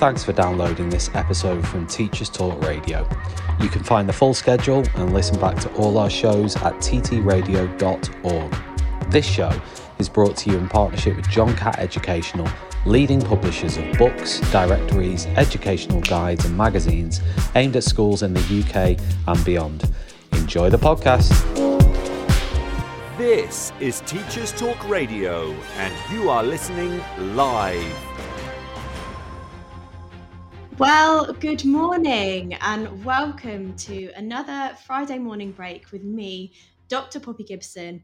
Thanks for downloading this episode from Teachers Talk Radio. You can find the full schedule and listen back to all our shows at ttradio.org. This show is brought to you in partnership with John Catt Educational, leading publishers of books, directories, educational guides, and magazines aimed at schools in the UK and beyond. Enjoy the podcast. This is Teachers Talk Radio, and you are listening live. Well, good morning and welcome to another Friday morning break with me, Dr. Poppy Gibson.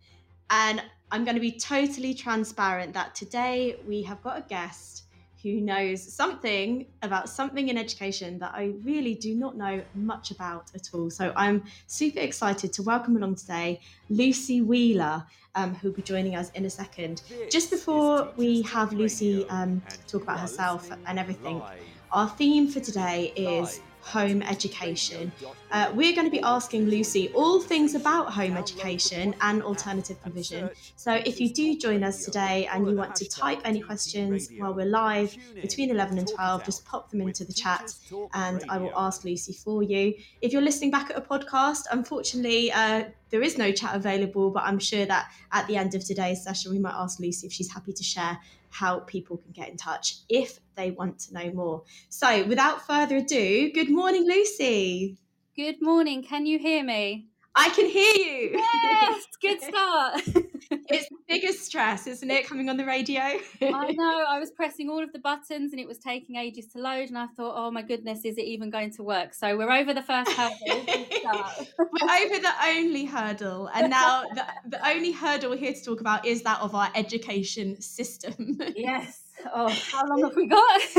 And I'm going to be totally transparent that today we have got a guest who knows something about something in education that I really do not know much about at all. So I'm super excited to welcome along today Lucy Wheeler, um, who'll be joining us in a second. Just before we have Lucy um, talk about herself and everything, our theme for today is home education. Uh, we're going to be asking Lucy all things about home education and alternative provision. So if you do join us today and you want to type any questions while we're live between 11 and 12, just pop them into the chat and I will ask Lucy for you. If you're listening back at a podcast, unfortunately, uh, there is no chat available, but I'm sure that at the end of today's session, we might ask Lucy if she's happy to share how people can get in touch if they want to know more. So, without further ado, good morning, Lucy. Good morning. Can you hear me? I can hear you. Yes, good start. it's the biggest stress, isn't it, coming on the radio? I know. I was pressing all of the buttons and it was taking ages to load, and I thought, oh my goodness, is it even going to work? So we're over the first hurdle. we're over the only hurdle, and now the, the only hurdle we're here to talk about is that of our education system. Yes. Oh, how long have we got?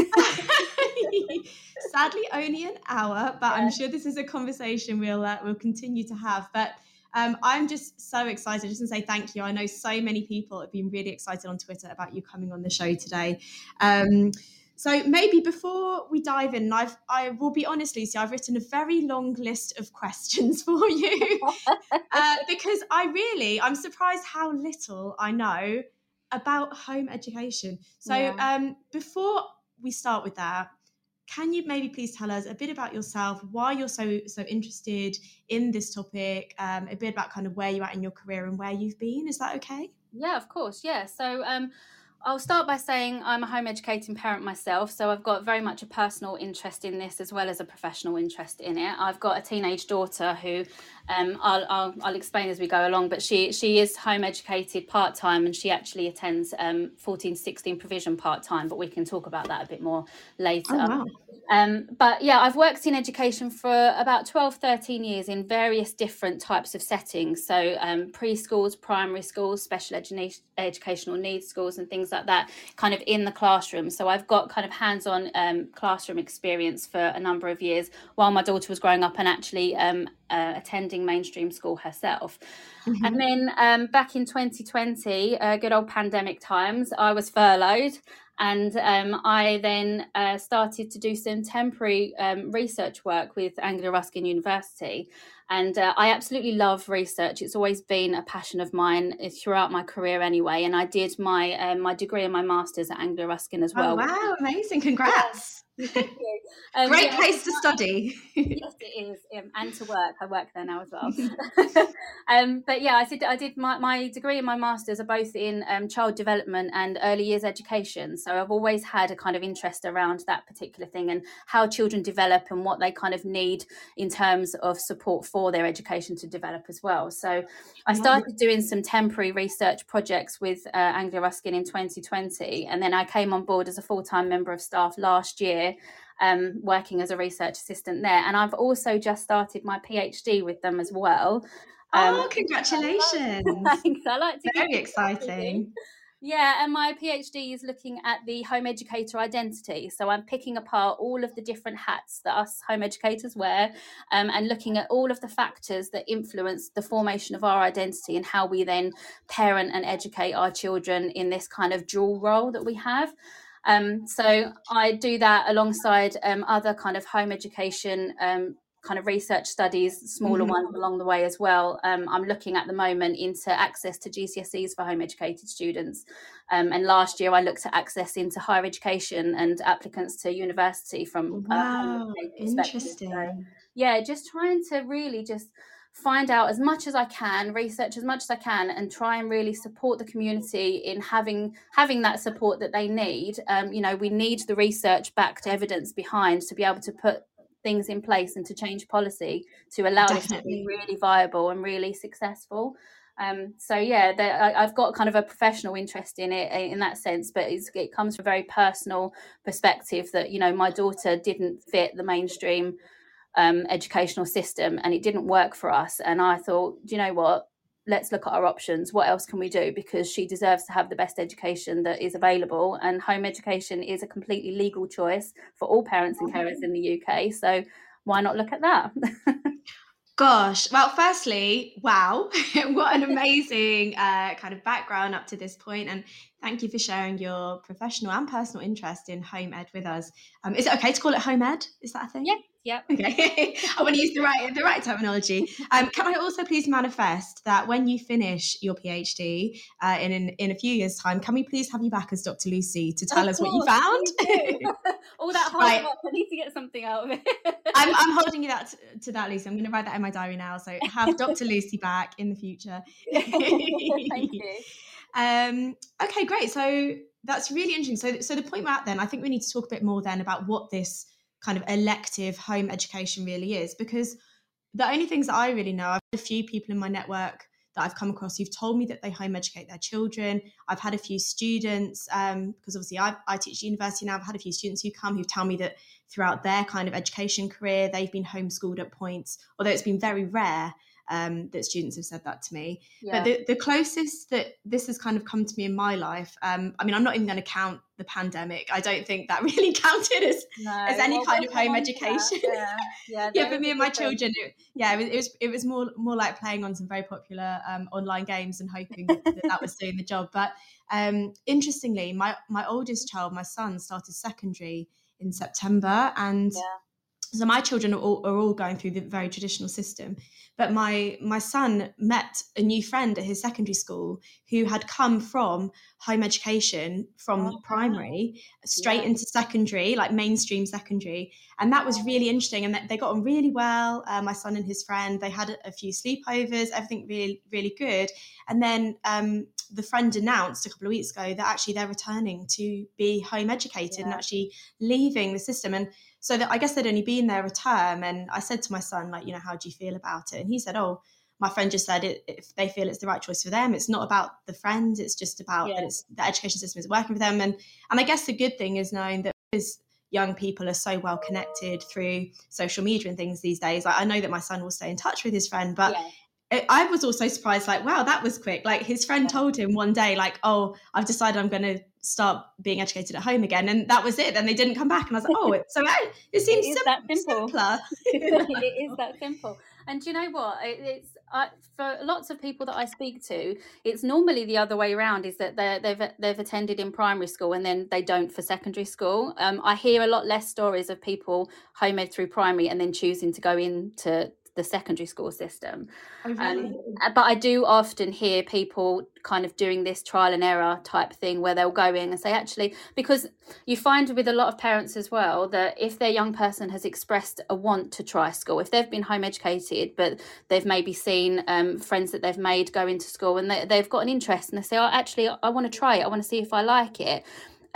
Sadly, only an hour, but yeah. I'm sure this is a conversation we'll uh, we'll continue to have. But um, I'm just so excited just to say thank you. I know so many people have been really excited on Twitter about you coming on the show today. Um, so maybe before we dive in, I've I will be honest, Lucy, I've written a very long list of questions for you uh, because I really I'm surprised how little I know about home education. So yeah. um, before we start with that, can you maybe please tell us a bit about yourself, why you're so so interested in this topic, um, a bit about kind of where you're at in your career and where you've been? Is that okay? Yeah, of course. Yeah. So um, I'll start by saying I'm a home educating parent myself, so I've got very much a personal interest in this as well as a professional interest in it. I've got a teenage daughter who um, I'll, I'll, I'll, explain as we go along, but she she is home educated part time and she actually attends um, 14 16 provision part time, but we can talk about that a bit more later. Oh, wow. um, but yeah, I've worked in education for about 12, 13 years in various different types of settings. So um, preschools, primary schools, special edu- educational needs schools, and things like that, kind of in the classroom. So I've got kind of hands on um, classroom experience for a number of years while my daughter was growing up and actually um, uh, attending mainstream school herself. Mm-hmm. And then um, back in 2020, uh, good old pandemic times, I was furloughed. And um, I then uh, started to do some temporary um, research work with Anglia Ruskin University. And uh, I absolutely love research. It's always been a passion of mine uh, throughout my career, anyway. And I did my um, my degree and my masters at Anglia Ruskin as oh, well. Oh, wow, amazing! Congrats. Um, Great yeah, place to study. yes, it is, um, and to work. I work there now as well. um, but yeah, I did. I did my, my degree and my masters are both in um, child development and early years education. So I've always had a kind of interest around that particular thing and how children develop and what they kind of need in terms of support for their education to develop as well. So I started doing some temporary research projects with uh, Anglia Ruskin in 2020, and then I came on board as a full time member of staff last year um, working as a research assistant there. And I've also just started my PhD with them as well. Um, oh, congratulations! Thanks. I like to very exciting. Yeah, and my PhD is looking at the home educator identity. So I'm picking apart all of the different hats that us home educators wear um, and looking at all of the factors that influence the formation of our identity and how we then parent and educate our children in this kind of dual role that we have. Um, so I do that alongside um, other kind of home education um, kind of research studies, smaller mm-hmm. ones along the way as well. Um, I'm looking at the moment into access to GCSEs for home educated students. Um, and last year I looked at access into higher education and applicants to university from wow, interesting. So, yeah, just trying to really just find out as much as I can, research as much as I can, and try and really support the community in having having that support that they need. Um, you know, we need the research backed evidence behind to be able to put things in place and to change policy to allow Definitely. it to be really viable and really successful. Um, so yeah, I, have got kind of a professional interest in it in that sense, but it comes from a very personal perspective that you know my daughter didn't fit the mainstream um, educational system and it didn't work for us. And I thought, do you know what? Let's look at our options. What else can we do? Because she deserves to have the best education that is available. And home education is a completely legal choice for all parents and carers in the UK. So why not look at that? Gosh, well, firstly, wow, what an amazing uh, kind of background up to this point, and thank you for sharing your professional and personal interest in home ed with us. Um, is it okay to call it home ed? Is that a thing? Yeah, yeah. Okay, I want to use the right the right terminology. Um, can I also please manifest that when you finish your PhD uh, in, in, in a few years' time, can we please have you back as Dr. Lucy to tell of us course, what you found? All that hard right. work, I need to get something out of it. I'm, I'm holding you that to, to that, Lucy. I'm going to write that in my diary now. So have Dr. Lucy back in the future. Thank you. Um, okay, great. So that's really interesting. So, so the point we're at then, I think we need to talk a bit more then about what this kind of elective home education really is because the only things that I really know, I've had a few people in my network that I've come across who've told me that they home educate their children. I've had a few students, um, because obviously I, I teach university now, I've had a few students who come who tell me that throughout their kind of education career, they've been homeschooled at points, although it's been very rare um, that students have said that to me. Yeah. But the, the closest that this has kind of come to me in my life, um, I mean, I'm not even going to count the pandemic. I don't think that really counted as no, as any well, kind of home education. Yeah, yeah, yeah for me and my children, it, yeah, it was, it was, it was more more like playing on some very popular um, online games and hoping that, that, that was doing the job. But um, interestingly, my my oldest child, my son, started secondary in September, and yeah so my children are all, are all, going through the very traditional system but my my son met a new friend at his secondary school who had come from home education from oh, primary straight yeah. into secondary like mainstream secondary and that was really interesting and they got on really well uh, my son and his friend they had a, a, few sleepovers everything really really good and then um, the friend announced a couple of weeks ago that actually they're returning to be home educated yeah. and actually leaving the system and so that I guess they'd only been there a term. And I said to my son, like, you know, how do you feel about it? And he said, oh, my friend just said it, if they feel it's the right choice for them, it's not about the friend. It's just about yeah. that it's the education system is working for them. And and I guess the good thing is knowing that because young people are so well connected through social media and things these days. Like, I know that my son will stay in touch with his friend, but yeah. I was also surprised, like, wow, that was quick. Like his friend told him one day, like, oh, I've decided I'm going to start being educated at home again, and that was it. Then they didn't come back, and I was like, oh, so it, it seems it sim- that simple. simpler. it is that simple. And do you know what? It, it's uh, for lots of people that I speak to, it's normally the other way around. Is that they they've they've attended in primary school and then they don't for secondary school. Um, I hear a lot less stories of people home ed through primary and then choosing to go into the secondary school system. Oh, really? um, but I do often hear people kind of doing this trial and error type thing where they'll go in and say, actually, because you find with a lot of parents as well that if their young person has expressed a want to try school, if they've been home educated, but they've maybe seen um, friends that they've made go into school and they, they've got an interest and they say, oh, actually, I want to try it, I want to see if I like it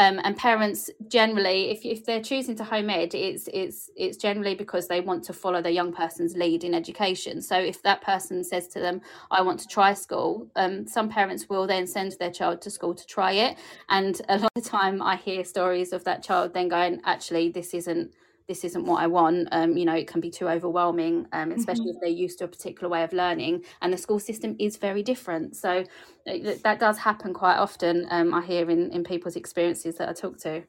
um, and parents generally, if, if they're choosing to home ed, it's it's it's generally because they want to follow their young person's lead in education. So if that person says to them, "I want to try school," um, some parents will then send their child to school to try it. And a lot of the time, I hear stories of that child then going, "Actually, this isn't." This isn't what I want. Um, you know, it can be too overwhelming, um, especially mm-hmm. if they're used to a particular way of learning. And the school system is very different. So uh, that does happen quite often. Um, I hear in, in people's experiences that I talk to.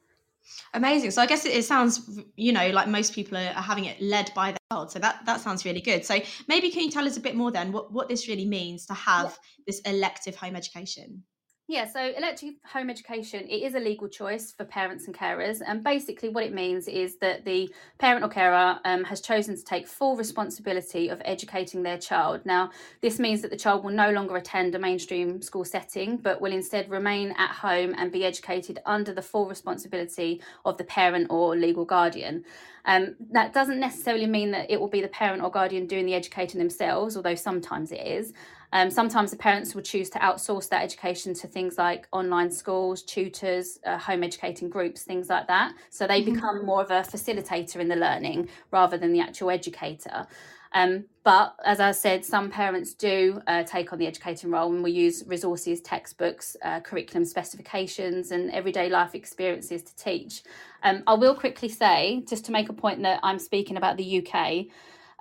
Amazing. So I guess it, it sounds, you know, like most people are, are, having it led by the child. So that that sounds really good. So maybe can you tell us a bit more then what what this really means to have yeah. this elective home education? Yeah, so elective home education, it is a legal choice for parents and carers. And basically, what it means is that the parent or carer um, has chosen to take full responsibility of educating their child. Now, this means that the child will no longer attend a mainstream school setting, but will instead remain at home and be educated under the full responsibility of the parent or legal guardian. Um, that doesn't necessarily mean that it will be the parent or guardian doing the educating themselves, although sometimes it is. Um, sometimes the parents will choose to outsource that education to things like online schools, tutors, uh, home educating groups, things like that. So they mm-hmm. become more of a facilitator in the learning rather than the actual educator. Um, but as I said, some parents do uh, take on the educating role, and we use resources, textbooks, uh, curriculum specifications, and everyday life experiences to teach. Um, I will quickly say, just to make a point that I'm speaking about the UK,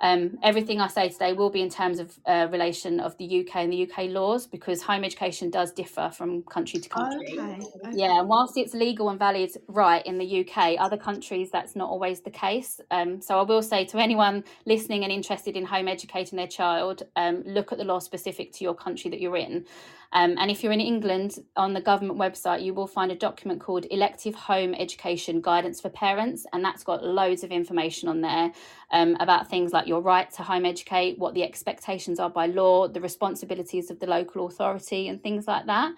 um, everything I say today will be in terms of uh, relation of the UK and the UK laws because home education does differ from country to country. Okay. Okay. Yeah, and whilst it's legal and valid right in the UK, other countries that's not always the case. Um, so I will say to anyone listening and interested in home educating their child, um, look at the law specific to your country that you're in. Um, and if you're in England, on the government website, you will find a document called Elective Home Education Guidance for Parents, and that's got loads of information on there um, about things like your right to home educate, what the expectations are by law, the responsibilities of the local authority, and things like that.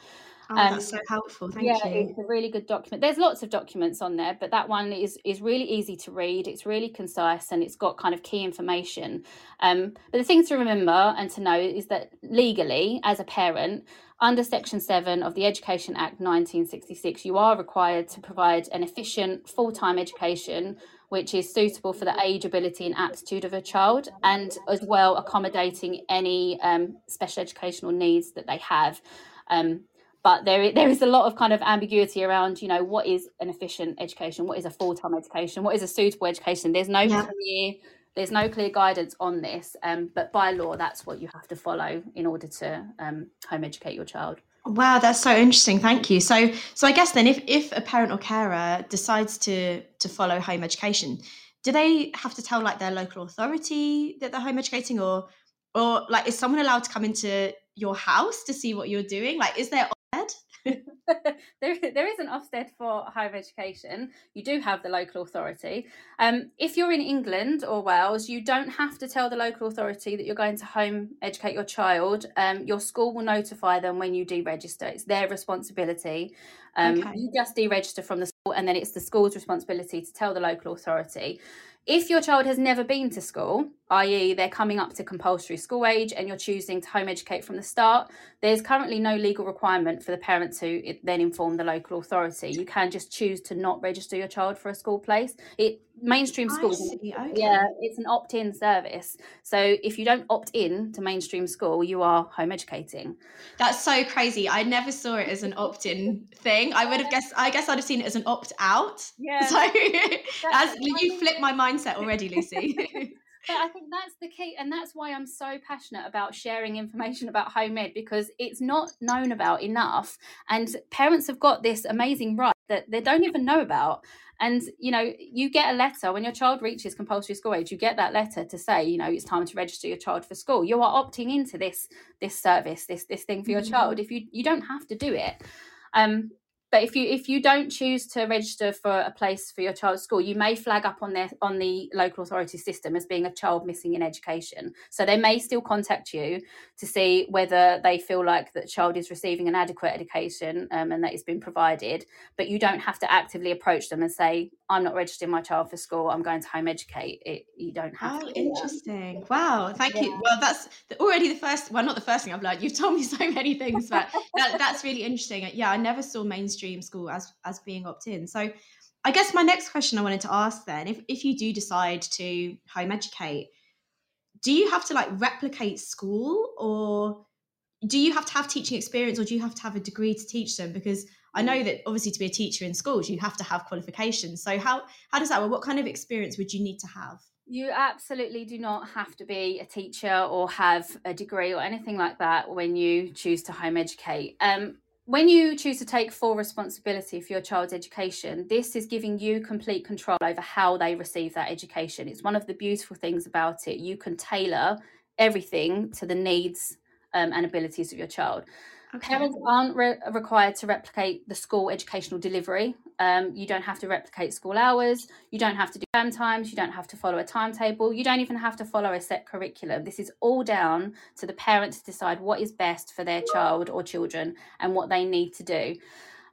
Oh, um, that's so helpful. Thank yeah, you. it's a really good document. There's lots of documents on there, but that one is is really easy to read. It's really concise and it's got kind of key information. Um, but the thing to remember and to know is that legally, as a parent, under Section 7 of the Education Act 1966, you are required to provide an efficient full time education which is suitable for the age, ability, and aptitude of a child, and as well accommodating any um, special educational needs that they have. Um, but there there is a lot of kind of ambiguity around you know what is an efficient education what is a full-time education what is a suitable education there's no yeah. clear there's no clear guidance on this um, but by law that's what you have to follow in order to um, home educate your child wow that's so interesting thank you. So so i guess then if if a parent or carer decides to to follow home education do they have to tell like their local authority that they're home educating or or like is someone allowed to come into your house to see what you're doing? Like is there there, there is an Ofsted for higher education. You do have the local authority. Um, if you're in England or Wales, you don't have to tell the local authority that you're going to home educate your child. Um, your school will notify them when you deregister. It's their responsibility. Um, okay. You just deregister from the school, and then it's the school's responsibility to tell the local authority. If your child has never been to school, i.e., they're coming up to compulsory school age and you're choosing to home educate from the start, there's currently no legal requirement for the parent to then inform the local authority. You can just choose to not register your child for a school place. It mainstream schools, okay. yeah, it's an opt-in service. So if you don't opt in to mainstream school, you are home educating. That's so crazy. I never saw it as an opt-in thing. I would have guessed. I guess I'd have seen it as an opt-out. Yeah. So as you flip my mindset already, Lucy. but I think that's the key, and that's why I'm so passionate about sharing information about home ed because it's not known about enough, and parents have got this amazing right that they don't even know about. And you know, you get a letter when your child reaches compulsory school age. You get that letter to say, you know, it's time to register your child for school. You are opting into this this service, this this thing for your mm-hmm. child. If you you don't have to do it. Um, but if you if you don't choose to register for a place for your child's school, you may flag up on their on the local authority system as being a child missing in education. So they may still contact you to see whether they feel like that child is receiving an adequate education um, and that it's been provided. But you don't have to actively approach them and say, "I'm not registering my child for school. I'm going to home educate." It, you don't have. Oh, to interesting! That. Wow, thank yeah. you. Well, that's already the first. Well, not the first thing I've learned. You've told me so many things, but that, that's really interesting. Yeah, I never saw mainstream mainstream school as as being opt-in. So I guess my next question I wanted to ask then, if if you do decide to home educate, do you have to like replicate school or do you have to have teaching experience or do you have to have a degree to teach them? Because I know that obviously to be a teacher in schools, you have to have qualifications. So how how does that work? What kind of experience would you need to have? You absolutely do not have to be a teacher or have a degree or anything like that when you choose to home educate. Um, when you choose to take full responsibility for your child's education, this is giving you complete control over how they receive that education. It's one of the beautiful things about it. You can tailor everything to the needs um, and abilities of your child. Okay. Parents aren't re- required to replicate the school educational delivery. Um, you don't have to replicate school hours. You don't have to do exam times. You don't have to follow a timetable. You don't even have to follow a set curriculum. This is all down to the parent to decide what is best for their child or children and what they need to do.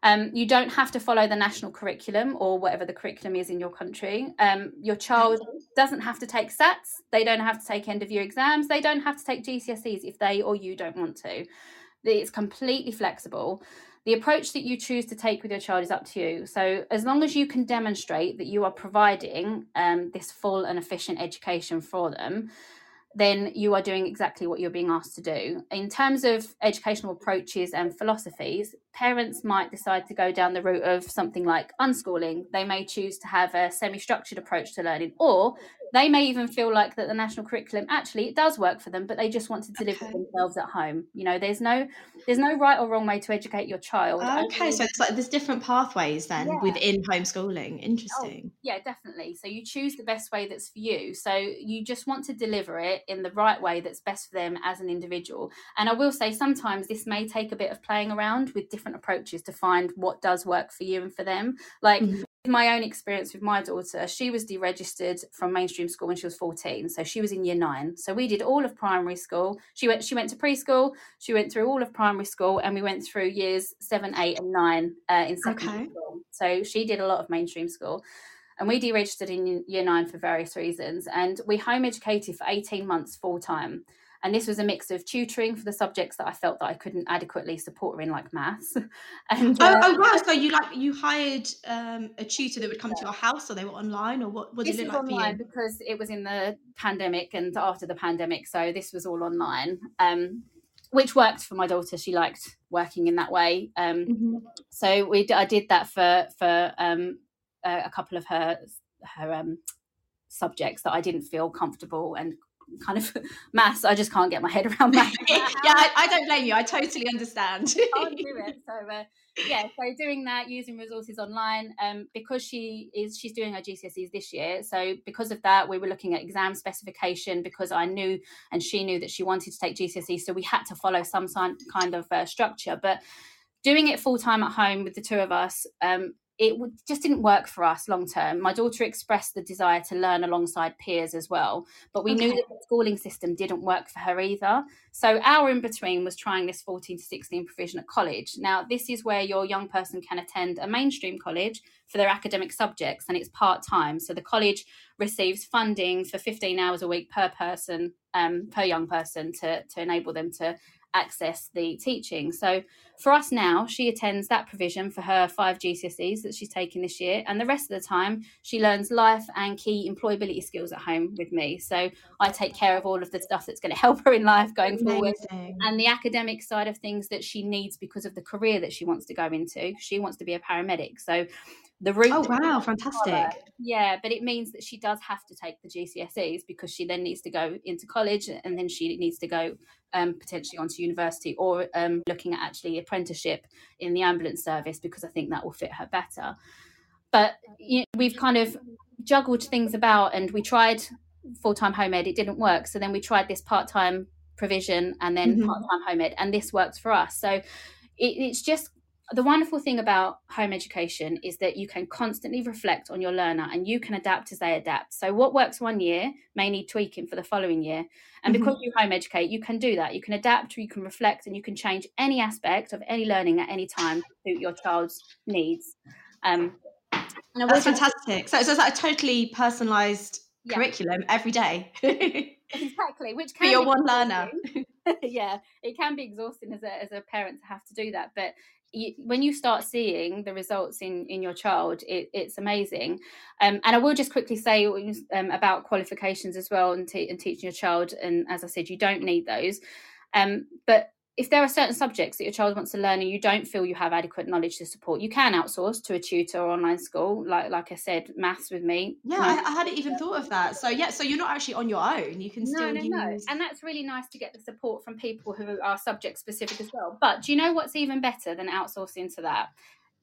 Um, you don't have to follow the national curriculum or whatever the curriculum is in your country. Um, your child doesn't have to take SATs. They don't have to take end of year exams. They don't have to take GCSEs if they or you don't want to. It's completely flexible. The approach that you choose to take with your child is up to you. So, as long as you can demonstrate that you are providing um, this full and efficient education for them, then you are doing exactly what you're being asked to do. In terms of educational approaches and philosophies, parents might decide to go down the route of something like unschooling. They may choose to have a semi structured approach to learning, or they may even feel like that the national curriculum actually it does work for them but they just want to deliver okay. themselves at home. You know there's no there's no right or wrong way to educate your child. Okay so it's like there's different pathways then yeah. within homeschooling. Oh, interesting. oh, yeah definitely. So you choose the best way that's for you. So you just want to deliver it in the right way that's best for them as an individual. And i will say sometimes this may take a bit of playing around with different approaches to find what does work for you and for them like mm-hmm my own experience with my daughter, she was deregistered from mainstream school when she was 14. So she was in year nine. So we did all of primary school. She went she went to preschool, she went through all of primary school, and we went through years seven, eight, and nine uh, in secondary okay. school. So she did a lot of mainstream school. And we deregistered in year nine for various reasons. And we home educated for 18 months full time. And this was a mix of tutoring for the subjects that I felt that I couldn't adequately support her in, like maths. and oh, uh, oh wow! So you like you hired um, a tutor that would come yeah. to your house, or they were online, or what? What did this it look like online for you? Because it was in the pandemic and after the pandemic, so this was all online. Um, which worked for my daughter. She liked working in that way. Um, mm-hmm. So we, I did that for for um, a, a, couple of her her um, subjects that I didn't feel comfortable and kind of maths. I just can't get my head around maths. yeah, I, I, don't blame you. I totally understand. I'll do it. So uh, yeah, so doing that using resources online. Um, because she is she's doing her GCSEs this year. So because of that, we were looking at exam specification because I knew and she knew that she wanted to take GCSE. So we had to follow some kind of uh, structure, but doing it full time at home with the two of us um, it just didn't work for us long term. My daughter expressed the desire to learn alongside peers as well, but we okay. knew that the schooling system didn't work for her either. So our in between was trying this 14 to 16 provision at college. Now, this is where your young person can attend a mainstream college for their academic subjects and it's part time. So the college receives funding for 15 hours a week per person, um, per young person to, to enable them to access the teaching. So for us now, she attends that provision for her five GCSEs that she's taking this year, and the rest of the time she learns life and key employability skills at home with me. So I take care of all of the stuff that's going to help her in life going Amazing. forward, and the academic side of things that she needs because of the career that she wants to go into. She wants to be a paramedic, so the route. Oh wow, fantastic! yeah, but it means that she does have to take the GCSEs because she then needs to go into college and then she needs to go um, potentially onto university or um, looking at actually apprenticeship in the ambulance service because I think that will fit her better. But you know, we've kind of juggled things about and we tried full time home ed, it didn't work. So then we tried this part time provision and then mm-hmm. part time home ed, and this works for us. So it, it's just the wonderful thing about home education is that you can constantly reflect on your learner and you can adapt as they adapt. So, what works one year may need tweaking for the following year. And mm-hmm. because you home educate, you can do that. You can adapt, you can reflect, and you can change any aspect of any learning at any time to suit your child's needs. Um, That's fantastic. So, so it's like a totally personalised yeah. curriculum every day. exactly, which can for your one learner. yeah, it can be exhausting as a as a parent to have to do that, but you, when you start seeing the results in in your child it, it's amazing. Um, and i will just quickly say um, about qualifications as well and, and, teaching your child and as i said you don't need those. Um, but if there are certain subjects that your child wants to learn and you don't feel you have adequate knowledge to support, you can outsource to a tutor or online school. Like like I said, maths with me. Yeah, I, I, hadn't even thought of that. So yeah, so you're not actually on your own. You can still no, no, use... no. And that's really nice to get the support from people who are subject specific as well. But do you know what's even better than outsourcing to that?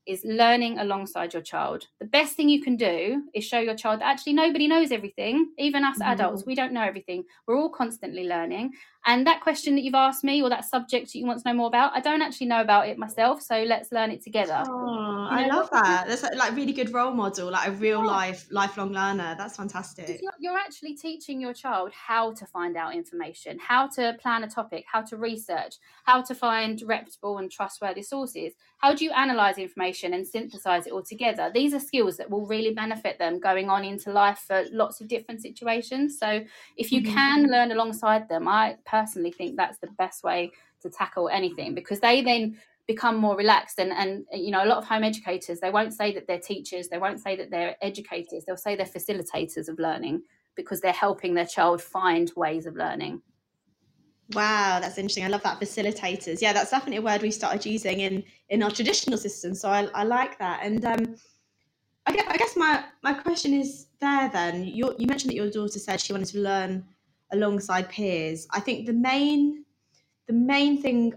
is learning alongside your child. The best thing you can do is show your child that actually nobody knows everything, even us mm. adults, we don't know everything. We're all constantly learning. And that question that you've asked me, or that subject that you want to know more about, I don't actually know about it myself. So let's learn it together. Oh, I love that. That's like really good role model, like a real life, lifelong learner. That's fantastic. You're, you're actually teaching your child how to find out information, how to plan a topic, how to research, how to find reputable and trustworthy sources. How do you analyze information and synthesize it all together? These are skills that will really benefit them going on into life for lots of different situations. So if you mm-hmm. can learn alongside them, I personally think that's the best way to tackle anything because they then become more relaxed and and you know a lot of home educators they won't say that they're teachers they won't say that they're educators they'll say they're facilitators of learning because they're helping their child find ways of learning. Wow that's interesting. I love that facilitators. Yeah that's definitely a word we started using in in our traditional system so i, I like that. And um I guess, I guess my my question is there then. You you mentioned that your daughter said she wanted to learn alongside peers. I think the main the main thing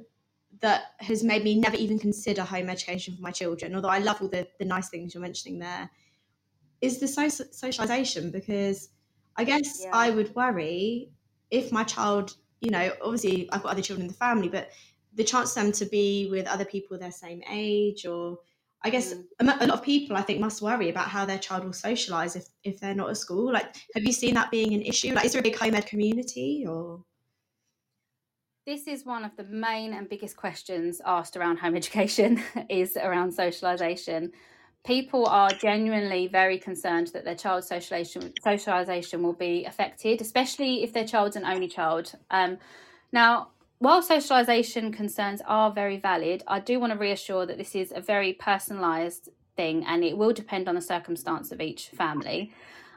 that has made me never even consider home education for my children, although I love all the, the nice things you're mentioning there, is the so- socialization because I guess yeah. I would worry if my child, you know, obviously I've got other children in the family, but the chance for them to be with other people their same age or I guess mm. a lot of people I think must worry about how their child will socialize if if they're not at school. Like, have you seen that being an issue? Like, is there a big home ed community or? This is one of the main and biggest questions asked around home education is around socialization. People are genuinely very concerned that their child's socialization socialization will be affected, especially if their child's an only child. Um, now, while socialization concerns are very valid, I do want to reassure that this is a very personalized thing and it will depend on the circumstance of each family.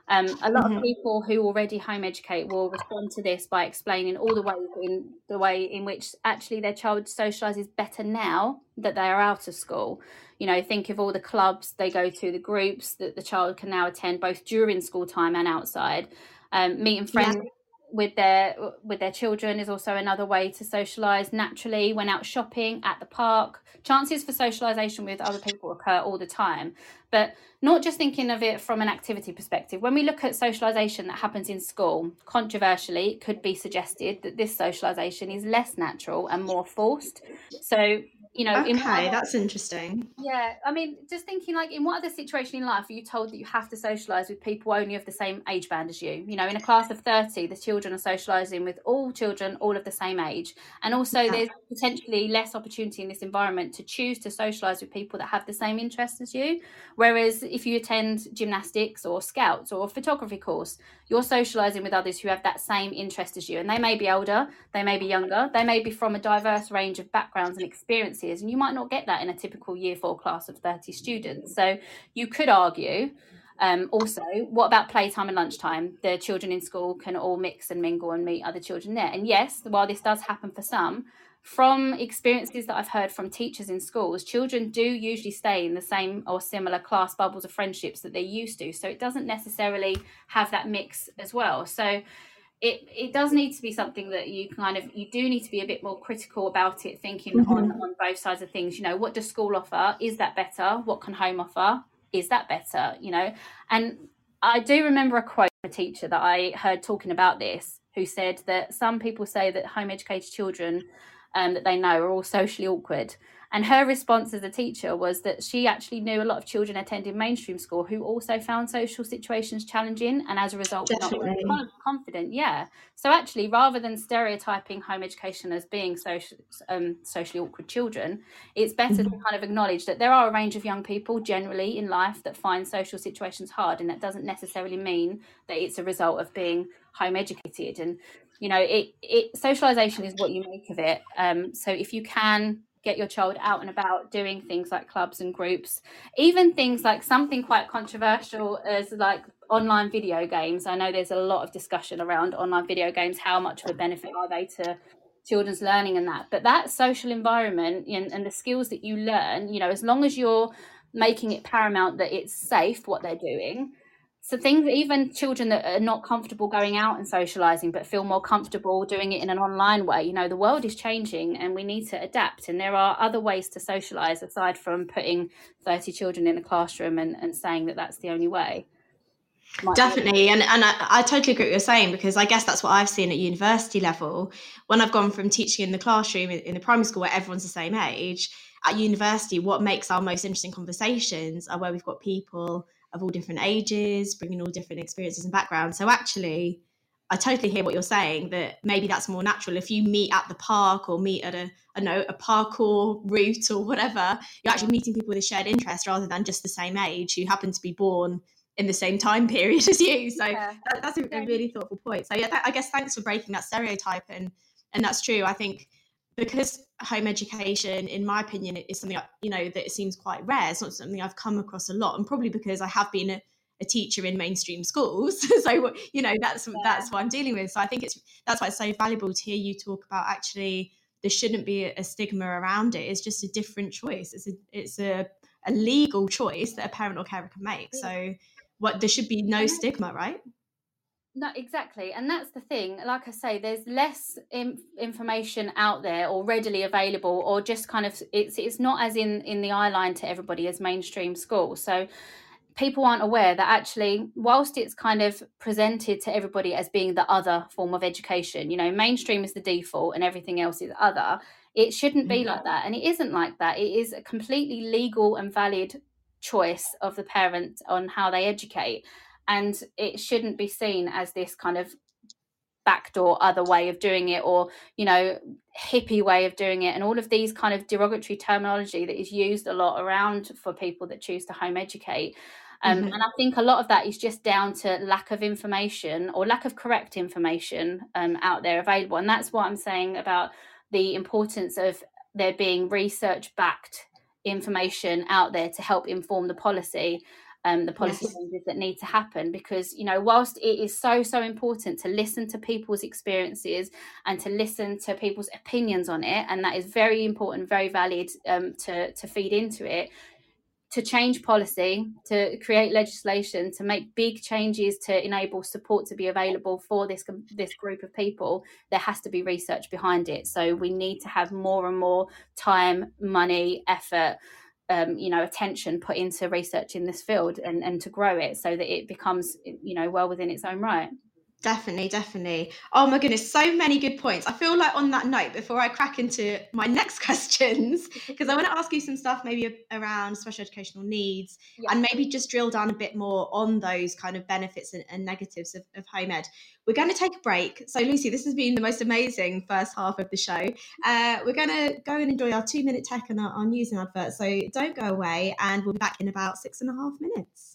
Um, a lot mm-hmm. of people who already home educate will respond to this by explaining all the ways in the way in which actually their child socializes better now that they are out of school. You know, think of all the clubs they go to, the groups that the child can now attend both during school time and outside. Um, meeting friends yeah with their with their children is also another way to socialize naturally when out shopping at the park chances for socialization with other people occur all the time. But not just thinking of it from an activity perspective. When we look at socialization that happens in school controversially it could be suggested that this socialization is less natural and more forced. So you know okay that's interesting. Yeah i mean just thinking like in what other situation in life are you told that you have to socialize with people only of the same age band as you? You know in a class of 30 the children are socializing with all children all of the same age. And also yeah. there's potentially less opportunity in this environment to choose to socialize with people that have the same interests as you. Whereas if you attend gymnastics or scouts or photography course you're socializing with others who have that same interest as you. And they may be older they may be younger they may be from a diverse range of backgrounds and experiences and you might not get that in a typical year four class of 30 students so you could argue um, also, what about playtime and lunchtime? The children in school can all mix and mingle and meet other children there. And yes, while this does happen for some, from experiences that I've heard from teachers in schools, children do usually stay in the same or similar class bubbles of friendships that they're used to. So it doesn't necessarily have that mix as well. So it, it does need to be something that you kind of you do need to be a bit more critical about it thinking mm-hmm. on, on both sides of things. You know what does school offer? Is that better? What can home offer? Is that better? You know? And i do remember a quote from a teacher that i heard talking about this who said that some people say that home educated children um, that they know are all socially awkward. And her response as a teacher was that she actually knew a lot of children attending mainstream school who also found social situations challenging and as a result were not confident. Yeah. So actually, rather than stereotyping home education as being social, um, socially awkward children, it's better mm-hmm. to kind of acknowledge that there are a range of young people generally in life that find social situations hard. And that doesn't necessarily mean that it's a result of being home educated. And you know it it socialization is what you make of it um so if you can get your child out and about doing things like clubs and groups. Even things like something quite controversial as like online video games. I know there's a lot of discussion around online video games how much of a benefit are they to children's learning and that. But that social environment and, and the skills that you learn you know as long as you're making it paramount that it's safe what they're doing so things even children that are not comfortable going out and socializing but feel more comfortable doing it in an online way you know the world is changing and we need to adapt. And there are other ways to socialize aside from putting 30 children in a classroom and, and saying that that's the only way. Definitely, and and I, I, totally agree with you're saying because I guess that's what I've seen at university level. When I've gone from teaching in the classroom in the primary school where everyone's the same age. At university, what makes our most interesting conversations are where we've got people of all different ages, bringing all different experiences and backgrounds. So actually, I totally hear what you're saying that maybe that's more natural. If you meet at the park or meet at a, I know, a parkour route or whatever, you're actually meeting people with a shared interest rather than just the same age who happen to be born in the same time period as you. So yeah. that, that's a, a, really thoughtful point. So yeah, that, I guess thanks for breaking that stereotype and and that's true. I think because home education, in my opinion, is something you know that it seems quite rare. It's not something I've come across a lot, and probably because I have been a, a teacher in mainstream schools. so you know that's yeah. that's what I'm dealing with. So I think it's that's why it's so valuable to hear you talk about actually there shouldn't be a, a stigma around it. It's just a different choice. It's a it's a a legal choice that a parent or carer can make. So what there should be no stigma, right? No, exactly, and that's the thing. Like I say, there's less information out there or readily available, or just kind of it's it's not as in in the eye line to everybody as mainstream school. So people aren't aware that actually, whilst it's kind of presented to everybody as being the other form of education, you know, mainstream is the default and everything else is other. It shouldn't be like mm-hmm. that, and it isn't like that. It is a completely legal and valid choice of the parent on how they educate and it shouldn't be seen as this kind of backdoor other way of doing it or you know hippie way of doing it. And all of these kind of derogatory terminology that is used a lot around for people that choose to home educate um, mm-hmm. and i think a lot of that is just down to lack of information or lack of correct information um, out there available. And that's what i'm saying about the importance of there being research backed information out there to help inform the policy um, the policy yes. changes that need to happen because you know whilst it is so so important to listen to people's experiences and to listen to people's opinions on it and that is very important very valid um, to to feed into it to change policy, to create legislation, to make big changes to enable support to be available for this this group of people, there has to be research behind it. So we need to have more and more time, money, effort, um, you know, attention put into research in this field and, and to grow it so that it becomes, you know, well within its own right. Definitely, definitely. Oh my goodness, so many good points. I feel like on that note, before I crack into my next questions, because I want to ask you some stuff maybe around special educational needs yeah. and maybe just drill down a bit more on those kind of benefits and, and negatives of, of, home ed. We're going to take a break. So, Lucy, this has been the most amazing first half of the show. Uh, we're going to go and enjoy our two minute tech and our, our news and adverts. So, don't go away, and we'll be back in about six and a half minutes.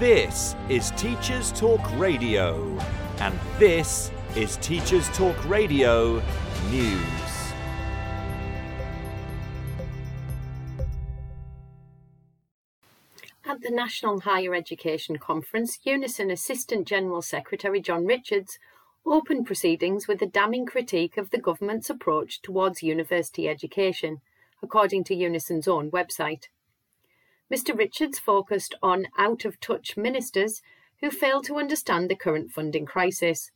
This is Teachers Talk Radio, and this is Teachers Talk Radio News. At the National Higher Education Conference, Unison Assistant General Secretary Jon Richards opened proceedings with a damning critique of the government's approach towards university education, according to Unison's own website. Mr Richards focused on out of touch ministers who fail to understand the current funding crisis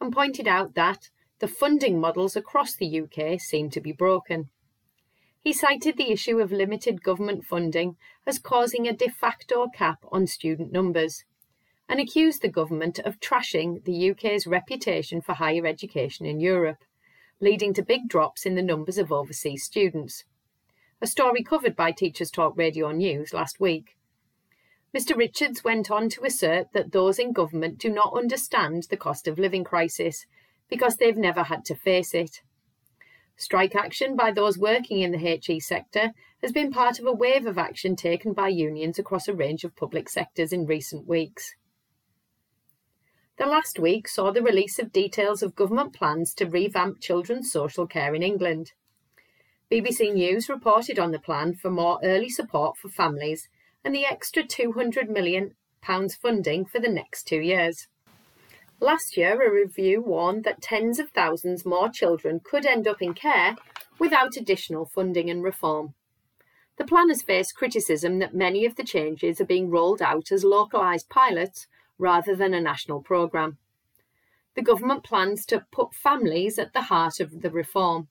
and pointed out that the funding models across the UK seem to be broken. He cited the issue of limited government funding as causing a de facto cap on student numbers and accused the government of trashing the UK's reputation for higher education in Europe, leading to big drops in the numbers of overseas students a story covered by Teachers Talk Radio News last week. Mr. Richards went on to assert that those in government do not understand the cost of living crisis because they've never had to face it. Strike action by those working in the HE sector has been part of a wave of action taken by unions across a range of public sectors in recent weeks. The last week saw the release of details of government plans to revamp children's social care in England. BBC News reported on the plan for more early support for families and the extra £200 million funding for the next two years. Last year, a review warned that tens of thousands more children could end up in care without additional funding and reform. The plan has faced criticism that many of the changes are being rolled out as localised pilots rather than a national programme. The government plans to put families at the heart of the reform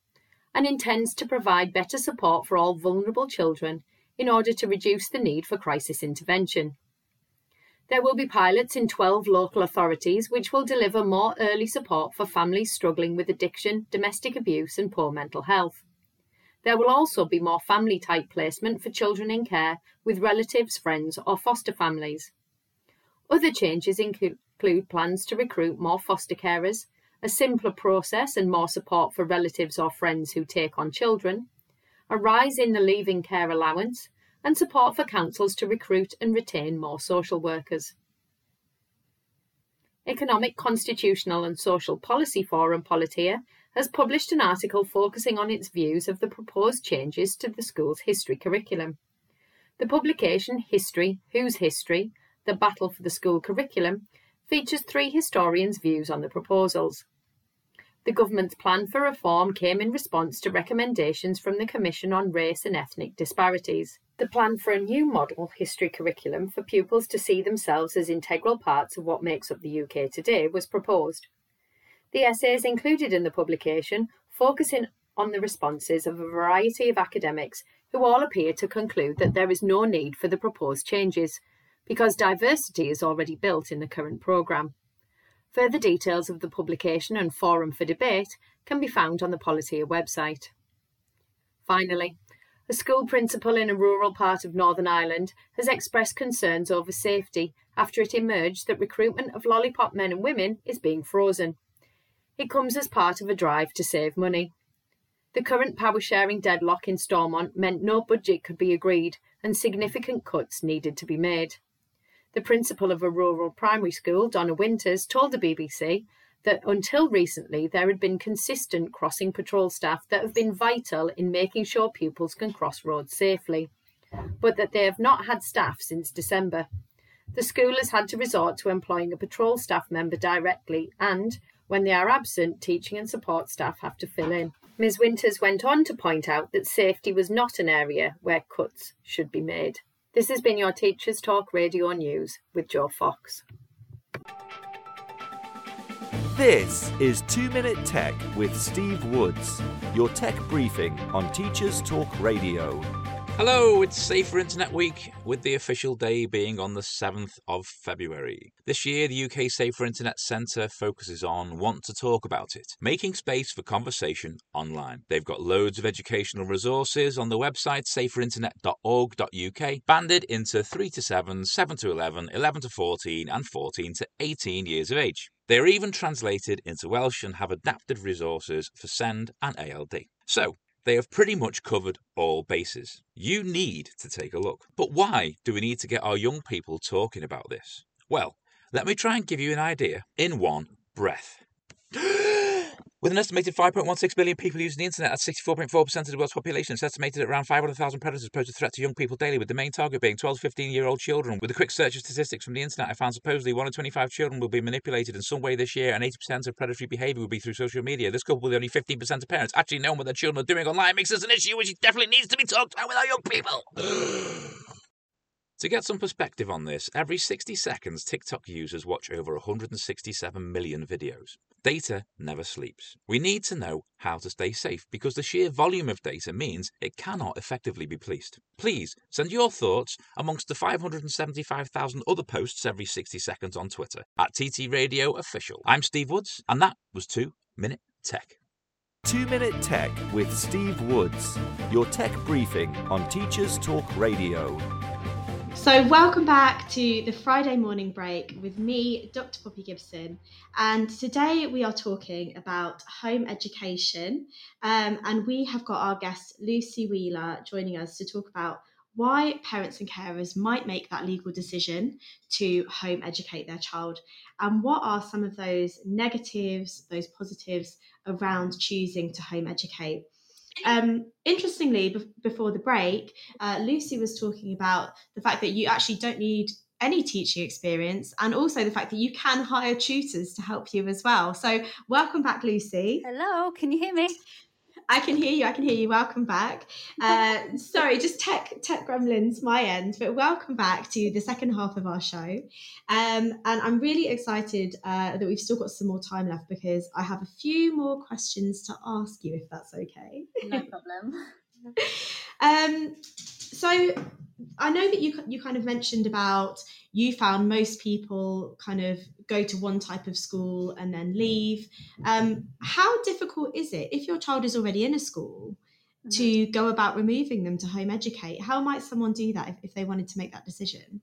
and intends to provide better support for all vulnerable children in order to reduce the need for crisis intervention. There will be pilots in 12 local authorities which will deliver more early support for families struggling with addiction, domestic abuse, and poor mental health. There will also be more family type placement for children in care with relatives, friends, or foster families. Other changes include plans to recruit more foster carers, a simpler process and more support for relatives or friends who take on children, a rise in the leaving care allowance, and support for councils to recruit and retain more social workers. Economic, Constitutional and Social Policy Forum Politeia has published an article focusing on its views of the proposed changes to the school's history curriculum. The publication History, Whose History? The Battle for the School Curriculum features three historians' views on the proposals. The government's plan for reform came in response to recommendations from the Commission on Race and Ethnic Disparities. The plan for a new model history curriculum for pupils to see themselves as integral parts of what makes up the UK today was proposed. The essays included in the publication focusing on the responses of a variety of academics who all appear to conclude that there is no need for the proposed changes because diversity is already built in the current programme. Further details of the publication and forum for debate can be found on the Politeia website. Finally, a school principal in a rural part of Northern Ireland has expressed concerns over safety after it emerged that recruitment of lollipop men and women is being frozen. It comes as part of a drive to save money. The current power sharing deadlock in Stormont meant no budget could be agreed and significant cuts needed to be made. The principal of a rural primary school, Donna Winters, told the BBC that until recently there had been consistent crossing patrol staff that have been vital in making sure pupils can cross roads safely, but that they have not had staff since December. The school has had to resort to employing a patrol staff member directly, and when they are absent, teaching and support staff have to fill in. Ms. Winters went on to point out that safety was not an area where cuts should be made. This has been your Teachers Talk Radio News with Joe Fox. This is 2 Minute Tech with Steve Woods, your tech briefing on Teachers Talk Radio. Hello, it's Safer Internet Week, with the official day being on the 7th of February. This year, the UK Safer Internet Centre focuses on Want to Talk About It, making space for conversation online. They've got loads of educational resources on the website saferinternet.org.uk, banded into 3 to 7, 7 to 11, 11 to 14, and 14 to 18 years of age. They are even translated into Welsh and have adapted resources for SEND and ALN. So, they have pretty much covered all bases. You need to take a look. But why do we need to get our young people talking about this? Well, let me try and give you an idea in one breath. With an estimated 5.16 billion people using the internet, that's 64.4% of the world's population. It's estimated that around 500,000 predators pose a threat to young people daily, with the main target being 12 to 15 year old children. With a quick search of statistics from the internet, I found supposedly 1 in 25 children will be manipulated in some way this year, and 80% of predatory behaviour will be through social media. This coupled with only 15% of parents actually knowing what their children are doing online makes this an issue which definitely needs to be talked about with our young people. To get some perspective on this, every 60 seconds, TikTok users watch over 167 million videos. Data never sleeps. We need to know how to stay safe because the sheer volume of data means it cannot effectively be policed. Please send your thoughts amongst the 575,000 other posts every 60 seconds on Twitter at TT Radio Official. I'm Steve Woods, and that was 2 Minute Tech. 2 Minute Tech with Steve Woods, your tech briefing on Teachers Talk Radio. So, welcome back to the Friday morning break with me, Dr. Poppy Gibson. And today we are talking about home education. Um, and we have got our guest, Lucy Wheeler, joining us to talk about why parents and carers might make that legal decision to home educate their child and what are some of those negatives, those positives around choosing to home educate. Um, interestingly, be- before the break, uh, Lucy was talking about the fact that you actually don't need any teaching experience and also the fact that you can hire tutors to help you as well. So, welcome back, Lucy. Hello, can you hear me? I can hear you. I can hear you. Welcome back. Uh, sorry, just tech tech gremlins my end, but welcome back to the second half of our show. Um, and I'm really excited uh, that we've still got some more time left because I have a few more questions to ask you, if that's okay. No problem. um, so I know that you you kind of mentioned about you found most people kind of go to one type of school and then leave. Um, how difficult is it if your child is already in a school mm-hmm. to go about removing them to home educate? How might someone do that if, if they wanted to make that decision?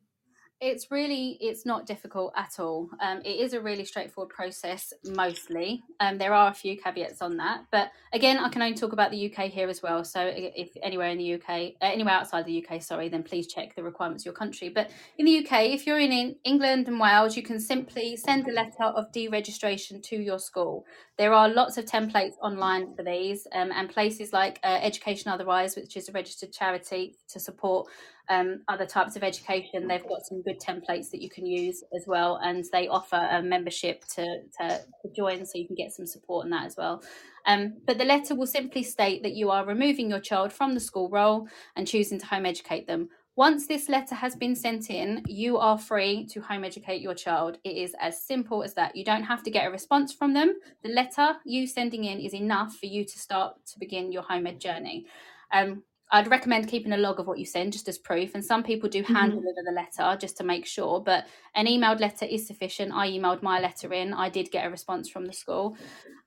It's really it's not difficult at all. Um, it is a really straightforward process mostly. Um, there are a few caveats on that but again i can only talk about the uk here as well. So if anywhere in the uk uh, anywhere outside the uk sorry then please check the requirements of your country. But in the uk if you're in england and wales you can simply send a letter of deregistration to your school. There are lots of templates online for these um, and places like uh, education otherwise which is a registered charity to support um, other types of education. They've got some good templates that you can use as well, and they offer a membership to, to, to join so you can get some support in that as well. Um, but the letter will simply state that you are removing your child from the school roll and choosing to home educate them. Once this letter has been sent in, you are free to home educate your child. It is as simple as that. You don't have to get a response from them. The letter you sending in is enough for you to start to begin your home ed journey. Um, I'd recommend keeping a log of what you send just as proof. And some people do hand mm-hmm. deliver the letter just to make sure. But an emailed letter is sufficient. I emailed my letter in. I did get a response from the school.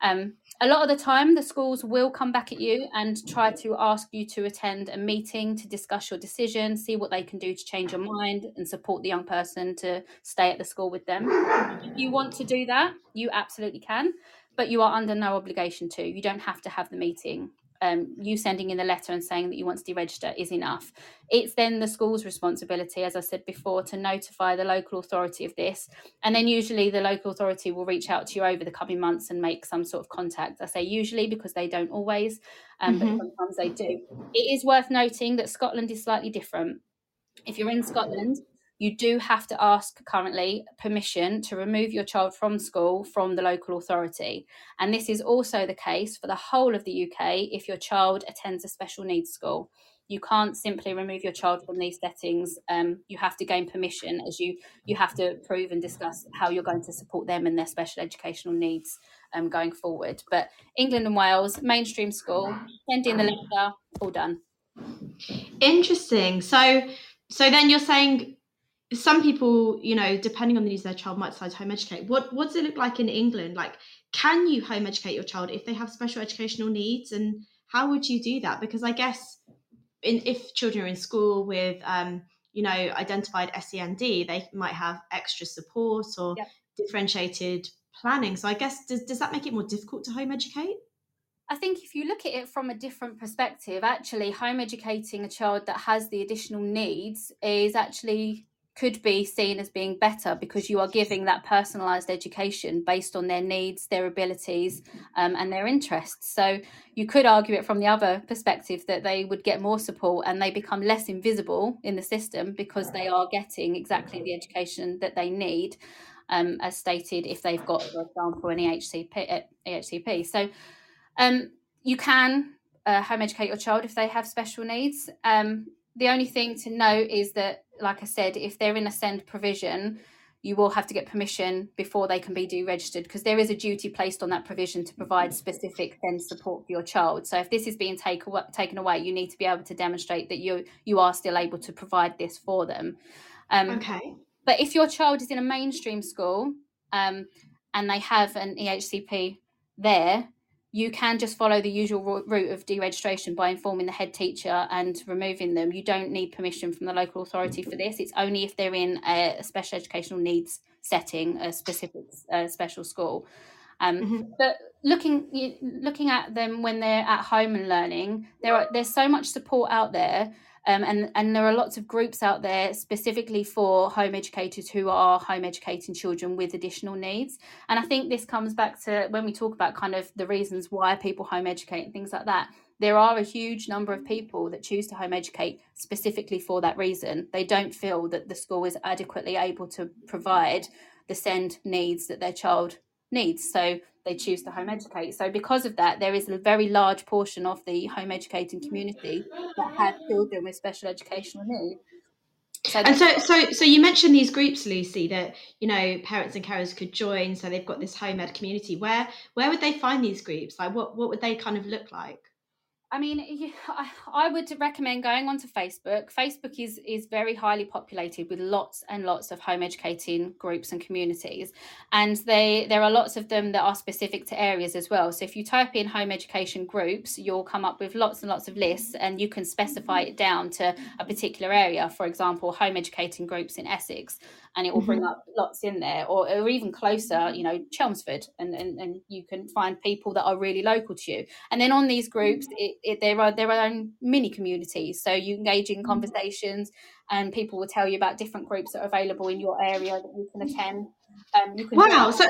Um, a lot of the time, the schools will come back at you and try to ask you to attend a meeting to discuss your decision, see what they can do to change your mind and support the young person to stay at the school with them. If you want to do that, you absolutely can. But you are under no obligation to. You don't have to have the meeting um, you sending in the letter and saying that you want to deregister is enough. It's then the school's responsibility, as I said before, to notify the local authority of this. And then usually the local authority will reach out to you over the coming months and make some sort of contact. I say usually because they don't always, um, mm-hmm. but sometimes they do. It is worth noting that Scotland is slightly different. If you're in Scotland, you do have to ask currently permission to remove your child from school from the local authority. And this is also the case for the whole of the UK if your child attends a special needs school. You can't simply remove your child from these settings. Um, you have to gain permission as you you have to prove and discuss how you're going to support them and their special educational needs um, going forward. But England and Wales, mainstream school, send in the letter, all done. Interesting. So so then you're saying some people, you know, depending on the needs of their child, might decide to home educate. What what does it look like in England? Like, can you home educate your child if they have special educational needs, and how would you do that? Because I guess, in, if children are in school with, um, you know, identified SEND, they might have extra support or yep. differentiated planning. So I guess does does that make it more difficult to home educate? I think if you look at it from a different perspective, actually, home educating a child that has the additional needs is actually could be seen as being better because you are giving that personalized education based on their needs, their abilities, um, and their interests. So you could argue it from the other perspective that they would get more support and they become less invisible in the system because they are getting exactly the education that they need, um, as stated, if they've got, for example, an EHCP. EHCP. So um, you can uh, home educate your child if they have special needs. Um, the only thing to note is that like I said, if they're in a send provision, you will have to get permission before they can be deregistered because there is a duty placed on that provision to provide specific send support for your child. So if this is being take, taken away, you need to be able to demonstrate that you you are still able to provide this for them. Um, okay. But if your child is in a mainstream school um, and they have an EHCP there, you can just follow the usual route of deregistration by informing the head teacher and removing them. You don't need permission from the local authority for this. It's only if they're in a, special educational needs setting, a specific uh, special school. Um, mm-hmm. But looking looking at them when they're at home and learning, there are there's so much support out there um, and, and there are lots of groups out there specifically for home educators who are home educating children with additional needs. And I think this comes back to when we talk about kind of the reasons why people home educate and things like that. there are a huge number of people that choose to home educate specifically for that reason. They don't feel that the school is adequately able to provide the SEND needs that their child needs. So they choose to home educate. So because of that, there is a very large portion of the home educating community that have children with special educational needs. So and so, so, so you mentioned these groups, Lucy, that you know parents and carers could join. So they've got this home ed community. Where, where would they find these groups? Like, what, what would they kind of look like? I mean, I would recommend going onto Facebook. Facebook is is very highly populated with lots and lots of home educating groups and communities, and they there are lots of them that are specific to areas as well. So if you type in home education groups, you'll come up with lots and lots of lists, and you can specify it down to a particular area. For example, home educating groups in Essex, and it will bring mm-hmm. up lots in there, or, or even closer, you know, Chelmsford, and, and and you can find people that are really local to you. And then on these groups, mm-hmm. it, it, there are their own mini communities, so you engage in mm-hmm. conversations, and people will tell you about different groups that are available in your area that you can attend. Um, you can wow! So,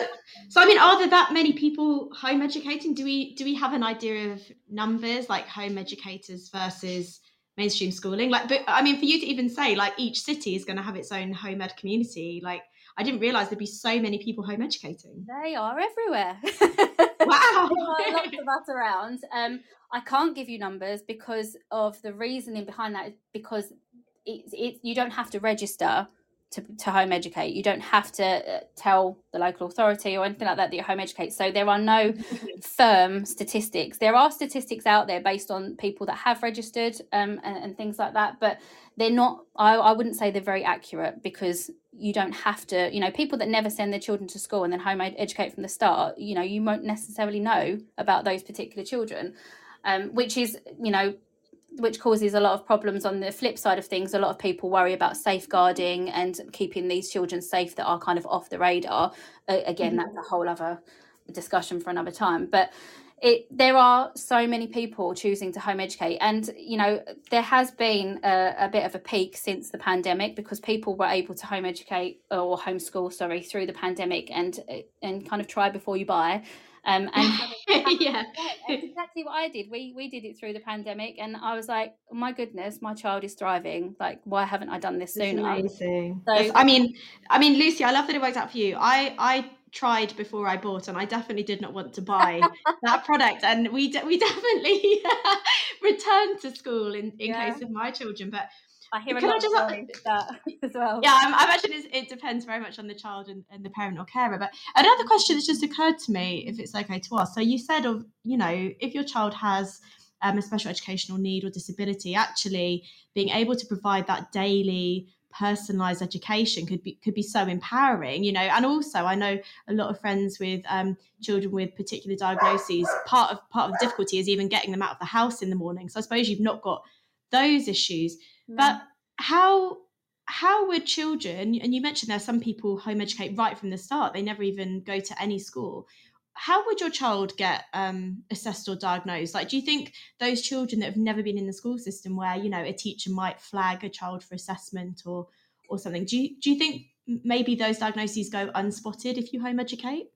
so I mean, are there that many people home educating? Do we do we have an idea of numbers like home educators versus mainstream schooling like but i mean for you to even say like each city is going to have its own home ed community like i didn't realize there'd be so many people home educating they are everywhere wow. Lots of us around um i can't give you numbers because of the reasoning behind that because it's it, you don't have to register to, to home educate. You don't have to uh, tell the local authority or anything like that that you home educate. So there are no firm statistics. There are statistics out there based on people that have registered um, and, and, things like that, but they're not. I, I wouldn't say they're very accurate because you don't have to. You know, people that never send their children to school and then home educate from the start. You know, you won't necessarily know about those particular children. Um, which is, you know, which causes a lot of problems on the flip side of things a lot of people worry about safeguarding and keeping these children safe that are kind of off the radar uh, again mm-hmm. that's a whole other discussion for another time but it there are so many people choosing to home educate and you know there has been a, a, bit of a peak since the pandemic because people were able to home educate or homeschool sorry through the pandemic and and kind of try before you buy um, and yeah, exactly what I did. We we did it through the pandemic, and I was like, oh my goodness, my child is thriving. Like, why haven't I done this sooner? Amazing. So, I mean, I mean, Lucy, I love that it worked out for you. I I tried before I bought, and I definitely did not want to buy that product. And we de- we definitely returned to school in in yeah. case of my children, but I hear a Can lot I just, of that as well. Yeah, I'm, I'm actually. It depends very much on the child and, and the parent or carer. But another question that's just occurred to me, if it's okay to ask. So you said, of you know, if your child has um, a special educational need or disability, actually being able to provide that daily personalized education could be could be so empowering you know and also i know a lot of friends with um, children with particular diagnoses part of part of the difficulty is even getting them out of the house in the morning so i suppose you've not got those issues but mm. how how would children and you mentioned there some people home educate right from the start they never even go to any school how would your child get um, assessed or diagnosed like do you think those children that have never been in the school system where you know a teacher might flag a child for assessment or or something do you do you think maybe those diagnoses go unspotted if you home educate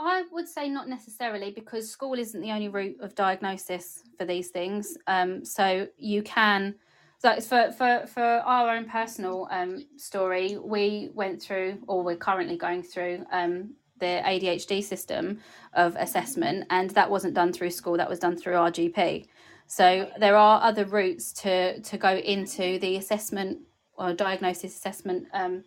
I would say not necessarily because school isn't the only route of diagnosis for these things. Um, so you can so for for for our own personal um, story, we went through, or we're currently going through, um, the ADHD system of assessment, and that wasn't done through school. That was done through our GP. So there are other routes to to go into the assessment or diagnosis assessment um,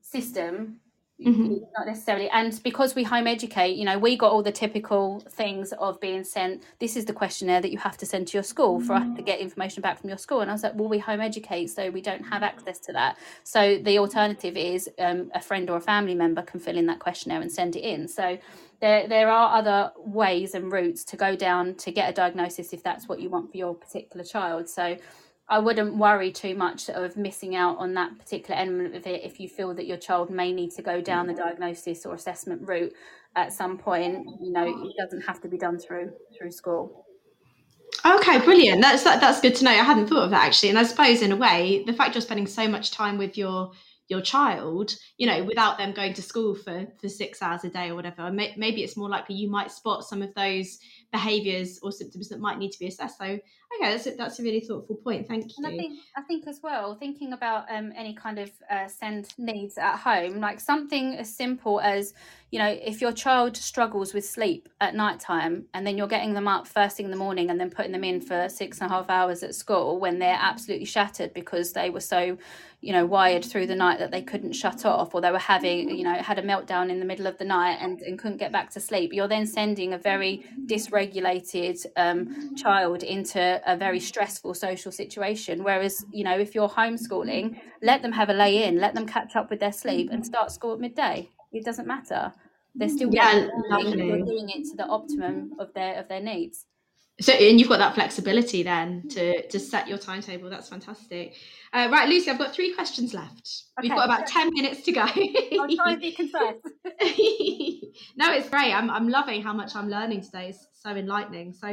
system Mm-hmm. Not necessarily. And because we home educate, you know, we got all the typical things of being sent. This is the questionnaire that you have to send to your school for mm-hmm. us to get information back from your school. And I was like, well, we home educate, so we don't have access to that. So the alternative is um, a friend or a family member can fill in that questionnaire and send it in. So there, there are other ways and routes to go down to get a diagnosis if that's what you want for your particular child. So I wouldn't worry too much of missing out on that particular element of it if you feel that your child may need to go down the diagnosis or assessment route at some point. You know, it doesn't have to be done through through school. Okay, brilliant. That's that, that's good to know. I hadn't thought of that actually, and I suppose in a way, the fact you're spending so much time with your your child you know without them going to school for for six hours a day or whatever maybe it's more likely you might spot some of those behaviors or symptoms that might need to be assessed so okay that's a, that's a really thoughtful point thank you and i think i think as well thinking about um, any kind of uh, send needs at home like something as simple as you know if your child struggles with sleep at night time and then you're getting them up first thing in the morning and then putting them in for six and a half hours at school when they're absolutely shattered because they were so you know wired through the night that they couldn't shut off or they were having you know had a meltdown in the middle of the night and, and couldn't get back to sleep you're then sending a very dysregulated um, child into a very stressful social situation. Whereas you know if you're homeschooling let them have a lay in let them catch up with their sleep and start school at midday. It doesn't matter. They're still yeah, doing it to the optimum of their of their needs. So and you've got that flexibility then to to set your timetable. That's fantastic. Uh, right lucy i've got three questions left. Okay. we've got about 10 minutes to go. I'll try and be concise no it's great. I'm, I'm loving how much i'm learning today. It's so enlightening. So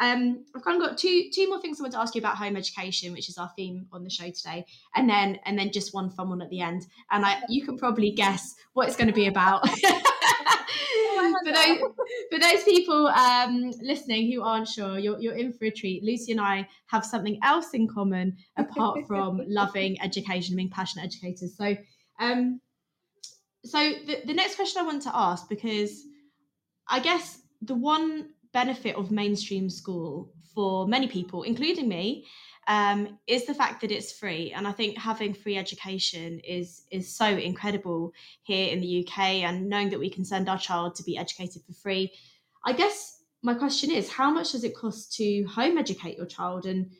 um, i've kind of got two two more things i want to ask you about home education which is our theme on the show today and then and then just one fun one at the end. And i you can probably guess what it's going to be about. For those for those people um, listening who aren't sure, you're you're in for a treat. Lucy and I have something else in common apart from loving education, being passionate educators. So, um, so the, the next question I want to ask because I guess the one benefit of mainstream school for many people, including me, um, is the fact that it's free. And I think having free education is is so incredible here in the UK, and knowing that we can send our child to be educated for free. I guess my question is, how much does it cost to home educate your child, and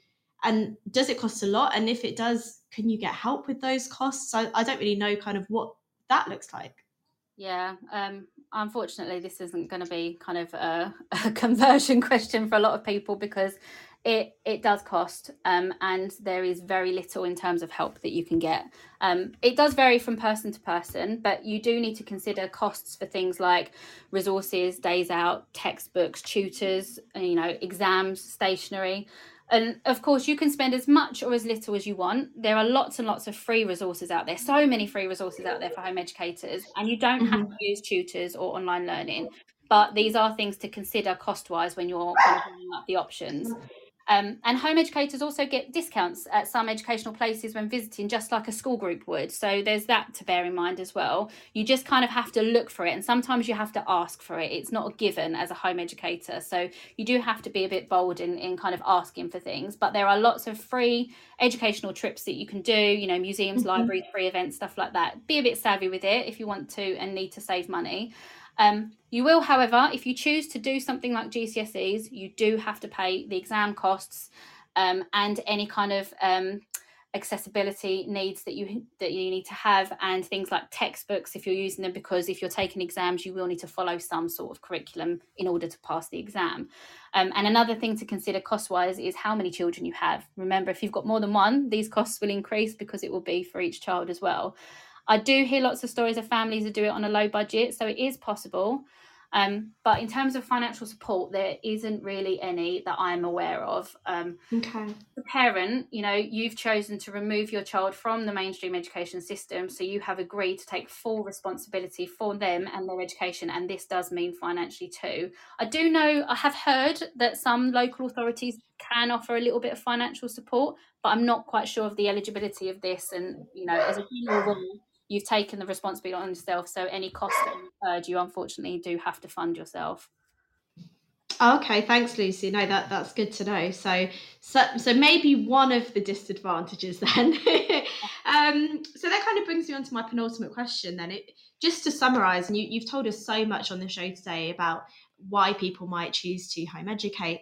and does it cost a lot? And if it does, can you get help with those costs? I, I don't really know kind of what that looks like. Yeah, um, unfortunately, this isn't going to be kind of a, a, conversion question for a lot of people because it it does cost um, and there is very little in terms of help that you can get um, it does vary from person to person but you do need to consider costs for things like resources days out textbooks tutors you know exams stationery and of course you can spend as much or as little as you want. There are lots and lots of free resources out there so many free resources out there for home educators and you don't mm-hmm. have to use tutors or online learning. But these are things to consider cost wise when you're kind of up the options um, and home educators also get discounts at some educational places when visiting, just like a school group would. So there's that to bear in mind as well. You just kind of have to look for it, and sometimes you have to ask for it. It's not a given as a home educator. So you do have to be a bit bold in, in kind of asking for things. But there are lots of free educational trips that you can do, you know, museums, mm-hmm. libraries, free events, stuff like that. Be a bit savvy with it if you want to and need to save money. Um, you will, however, if you choose to do something like GCSEs, you do have to pay the exam costs um, and any kind of um, accessibility needs that you that you need to have, and things like textbooks if you're using them. Because if you're taking exams, you will need to follow some sort of curriculum in order to pass the exam. Um, and another thing to consider cost wise is how many children you have. Remember, if you've got more than one, these costs will increase because it will be for each child as well. I do hear lots of stories of families that do it on a low budget, so it is possible. Um, but in terms of financial support, there isn't really any that I'm aware of. Um, okay. The parent, you know, you've chosen to remove your child from the mainstream education system, so you have agreed to take full responsibility for them and their education, and this does mean financially too. I do know, I have heard that some local authorities can offer a little bit of financial support, but I'm not quite sure of the eligibility of this. And you know, as a general rule, you've taken the responsibility on yourself. So any cost that you incurred, you unfortunately do have to fund yourself. Okay, thanks, Lucy. No, that that's good to know. So, so, so maybe one of the disadvantages then. um, so that kind of brings me on to my penultimate question. Then, it just to summarise, and you, you've told us so much on the show today about why people might choose to home educate.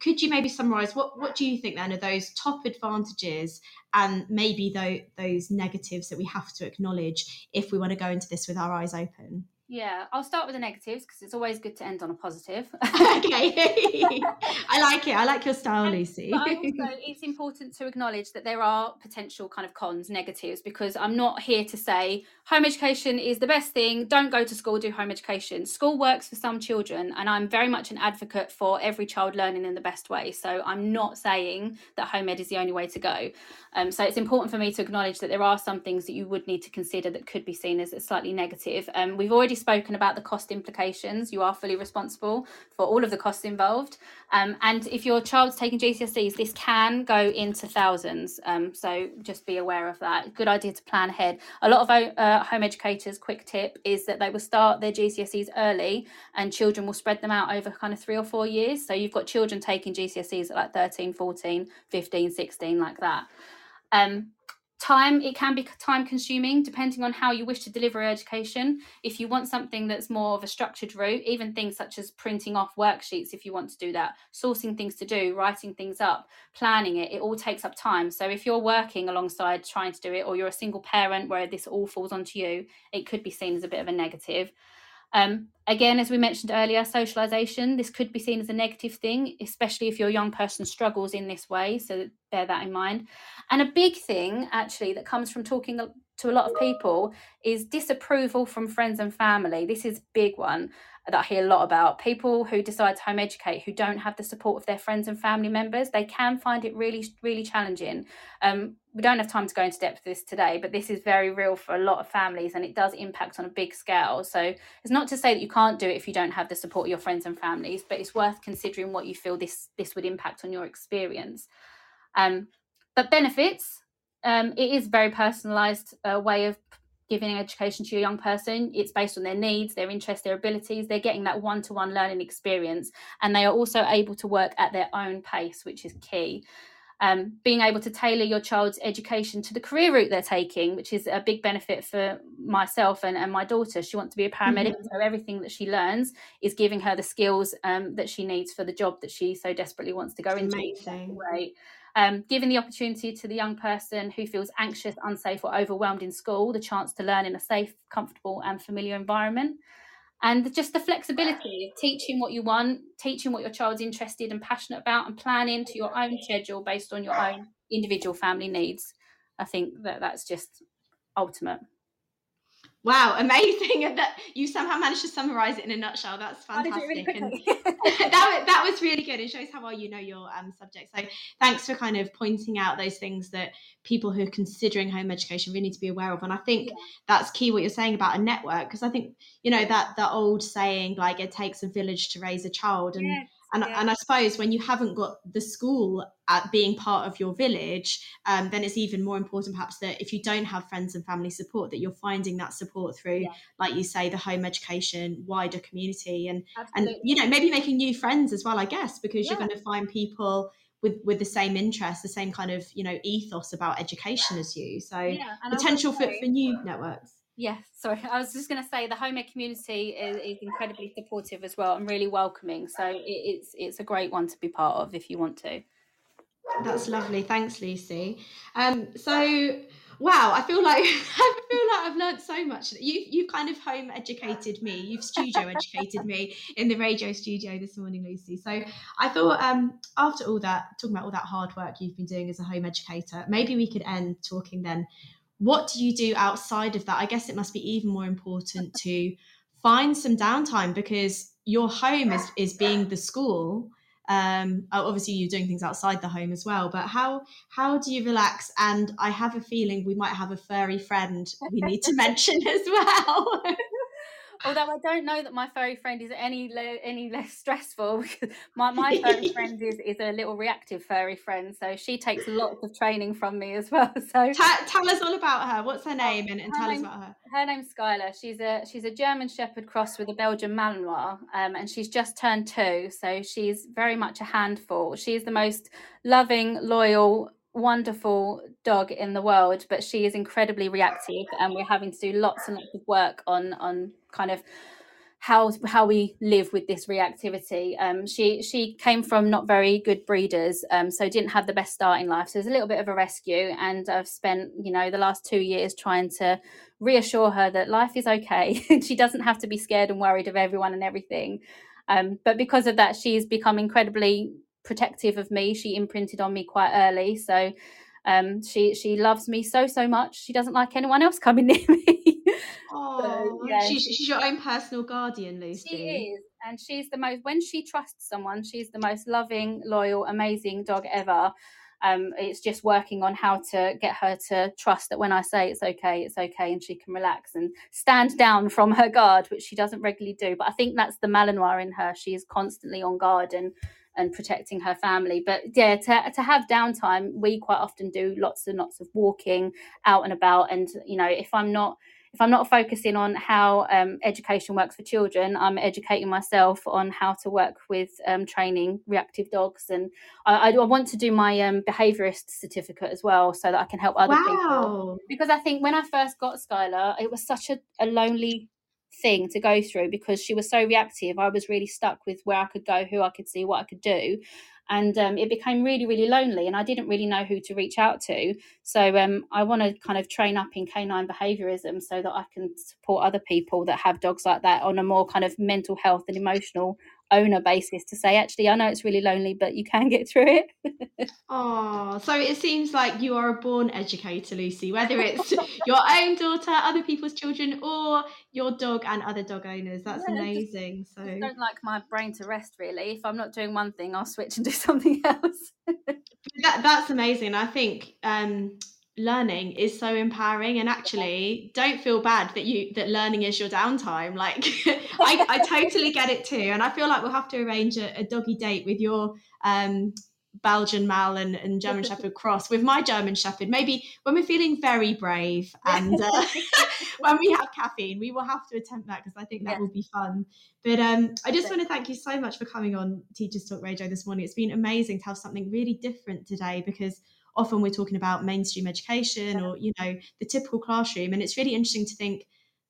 Could you maybe summarise what what do you think then are those top advantages and maybe those those negatives that we have to acknowledge if we want to go into this with our eyes open? Yeah, I'll start with the negatives because it's always good to end on a positive. okay, I like it. I like your style, Lucy. but also, it's important to acknowledge that there are potential kind of cons, negatives, because I'm not here to say home education is the best thing. Don't go to school, do home education. School works for some children, and I'm very much an advocate for every child learning in the best way. So I'm not saying that home ed is the only way to go. Um, so it's important for me to acknowledge that there are some things that you would need to consider that could be seen as slightly negative. Um, we've already spoken about the cost implications. You are fully responsible for all of the costs involved. Um, and if your child's taking GCSEs, this can go into thousands. Um, so just be aware of that. Good idea to plan ahead. A lot of uh, home educators, quick tip is that they will start their GCSEs early and children will spread them out over kind of three or four years. So you've got children taking GCSEs at like 13, 14, 15, 16, like that. Um, time it can be time consuming depending on how you wish to deliver education. If you want something that's more of a structured route even things such as printing off worksheets if you want to do that sourcing things to do writing things up planning it it all takes up time. So if you're working alongside trying to do it or you're a single parent where this all falls onto you it could be seen as a bit of a negative um, again, as we mentioned earlier, socialization, this could be seen as a negative thing, especially if your young person struggles in this way. So bear that in mind. And a big thing, actually, that comes from talking to a lot of people is disapproval from friends and family. This is big one that I hear a lot about. People who decide to home educate who don't have the support of their friends and family members, they can find it really, really challenging. Um, we don't have time to go into depth this today, but this is very real for a lot of families and it does impact on a big scale. So it's not to say that you can't do it if you don't have the support of your friends and families, but it's worth considering what you feel this this would impact on your experience. Um, but benefits, um, it is very personalised uh, way of giving education to a young person. It's based on their needs, their interests, their abilities. They're getting that one to one learning experience, and they are also able to work at their own pace, which is key. Um, being able to tailor your child's education to the career route they're taking, which is a big benefit for myself and, and my daughter. She wants to be a paramedic, mm-hmm. so everything that she learns is giving her the skills um, that she needs for the job that she so desperately wants to go into. Amazing. Right um, giving the opportunity to the young person who feels anxious, unsafe, or overwhelmed in school the chance to learn in a safe, comfortable, and familiar environment. And just the flexibility of teaching what you want, teaching what your child's interested and passionate about, and planning to your own schedule based on your own individual family needs. I think that that's just ultimate. Wow, amazing! And that you somehow managed to summarize it in a nutshell. That's fantastic. Really and that that was really good. It shows how well you know your um, subject. So thanks for kind of pointing out those things that people who are considering home education really need to be aware of. And I think yeah. that's key what you're saying about a network because I think you know that the old saying like it takes a village to raise a child and. Yeah and, yeah. and I suppose when you haven't got the school at being part of your village, um, then it's even more important perhaps that if you don't have friends and family support, that you're finding that support through, yeah. like you say, the home education, wider community, and Absolutely. and you know maybe making new friends as well. I guess because yeah. you're going to find people with with the same interest, the same kind of you know ethos about education as you. So potential for, for new networks. Yeah, sorry. I was just going to say the home ed community is, is, incredibly supportive as well and really welcoming. So it, it's it's a great one to be part of if you want to. That's lovely. Thanks, Lucy. Um, so wow, I feel like I feel like I've learned so much. You you've kind of home educated me. You've studio educated me in the radio studio this morning, Lucy. So I thought um, after all that, talking about all that hard work you've been doing as a home educator, maybe we could end talking then what do you do outside of that? I guess it must be even more important to find some downtime because your home is, is being the school. Um, obviously, you're doing things outside the home as well. But how how do you relax? And I have a feeling we might have a furry friend we need to mention as well. Although I don't know that my furry friend is any le- any less stressful because my, my furry friend is, is a little reactive furry friend. So she takes lots of training from me as well. So Ta- tell us all about her. What's her name and, and her tell name, us about her. Her name's Skylar. She's a she's a German Shepherd cross with a Belgian Malinois, um, and she's just turned two. So she's very much a handful. She's the most loving, loyal, wonderful dog in the world, but she is incredibly reactive, and we're having to do lots and lots of work on on kind of how how we live with this reactivity. Um, she she came from not very good breeders, um, so didn't have the best start in life. So it was a little bit of a rescue, and I've spent you know the last two years trying to reassure her that life is okay. she doesn't have to be scared and worried of everyone and everything. Um, but because of that, she's become incredibly protective of me. She imprinted on me quite early, so um, she she loves me so so much. She doesn't like anyone else coming near me. Oh, so, yeah, she's, she's your own personal guardian, Lucy. She is, and she's the most. When she trusts someone, she's the most loving, loyal, amazing dog ever. Um, it's just working on how to get her to trust that when I say it's okay, it's okay, and she can relax and stand down from her guard, which she doesn't regularly do. But I think that's the Malinois in her. She is constantly on guard and and protecting her family. But yeah, to, to have downtime, we quite often do lots and lots of walking out and about. And, you know, if I'm not if I'm not focusing on how um, education works for children, I'm educating myself on how to work with um, training reactive dogs. And I, I, want to do my um, behaviourist certificate as well so that I can help other wow. people. Because I think when I first got Skylar, it was such a, a lonely thing to go through because she was so reactive. I was really stuck with where I could go, who I could see, what I could do. And um, it became really, really lonely, and I didn't really know who to reach out to. So um, I want to kind of train up in canine behaviorism so that I can support other people that have dogs like that on a more kind of mental health and emotional owner basis to say, actually, I know it's really lonely, but you can get through it. oh, so it seems like you are a born educator, Lucy, whether it's your own daughter, other people's children, or your dog and other dog owners. That's yeah, amazing. Just, so I don't like my brain to rest really. If I'm not doing one thing, I'll switch and do something else. that, that's amazing. I think um, learning is so empowering and actually don't feel bad that you that learning is your downtime like I, I totally get it too and i feel like we'll have to arrange a, a doggy date with your um Belgian Mal and, and German Shepherd cross with my German Shepherd. Maybe when we're feeling very brave and uh, when we have caffeine, we will have to attempt that because I think that yeah. will be fun. But um, I just want to thank you so much for coming on Teachers Talk Radio this morning. It's been amazing to have something really different today because often we're talking about mainstream education or you know the typical classroom and it's really interesting to think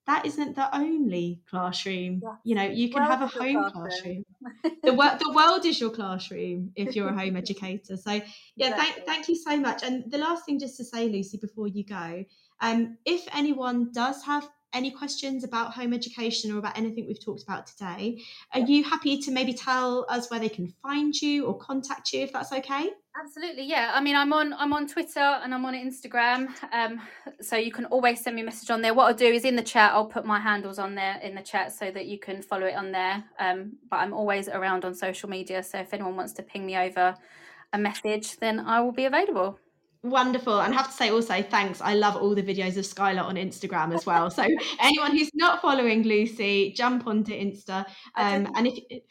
that isn't the only classroom yeah. you know you can have a home classroom, classroom. the, the world is your classroom if you're a home educator so yeah exactly. thank, thank you so much and the last thing just to say lucy before you go um, if anyone does have any questions about home education or about anything we've talked about today, are you happy to maybe tell us where they can find you or contact you if that's okay? Absolutely, yeah. I mean, I'm on I'm on Twitter and I'm on Instagram, um, so you can always send me a message on there. What I'll do is in the chat, I'll put my handles on there in the chat so that you can follow it on there. Um, but I'm always around on social media, so if anyone wants to ping me over a message, then I will be available. Wonderful. And I have to say also, thanks. I love all the videos of Skylar on Instagram as well. So anyone who's not following Lucy, jump onto Insta. Um, and if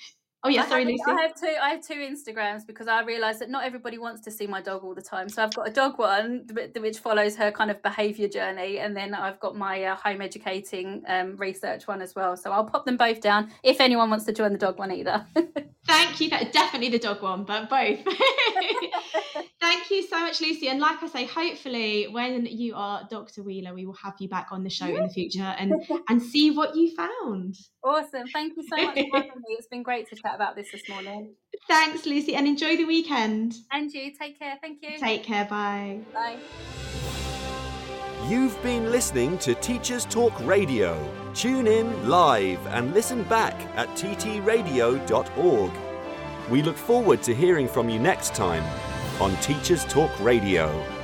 Oh yeah, sorry, have, Lucy. I have two. I have two Instagrams because I realise that not everybody wants to see my dog all the time. So I've got a dog one which follows her kind of behaviour journey, and then I've got my uh, home educating um, research one as well. So I'll pop them both down if anyone wants to join the dog one either. Thank you. Definitely the dog one, but both. Thank you so much, Lucy. And like I say, hopefully when you are Dr. Wheeler, we will have you back on the show in the future and and see what you found. Awesome. Thank you so much for having me. It's been great to chat about this this morning. Thanks, Lucy, and enjoy the weekend. And you. Take care. Thank you. Take care. Bye. Bye. You've been listening to Teachers Talk Radio. Tune in live and listen back at ttradio.org. We look forward to hearing from you next time on Teachers Talk Radio.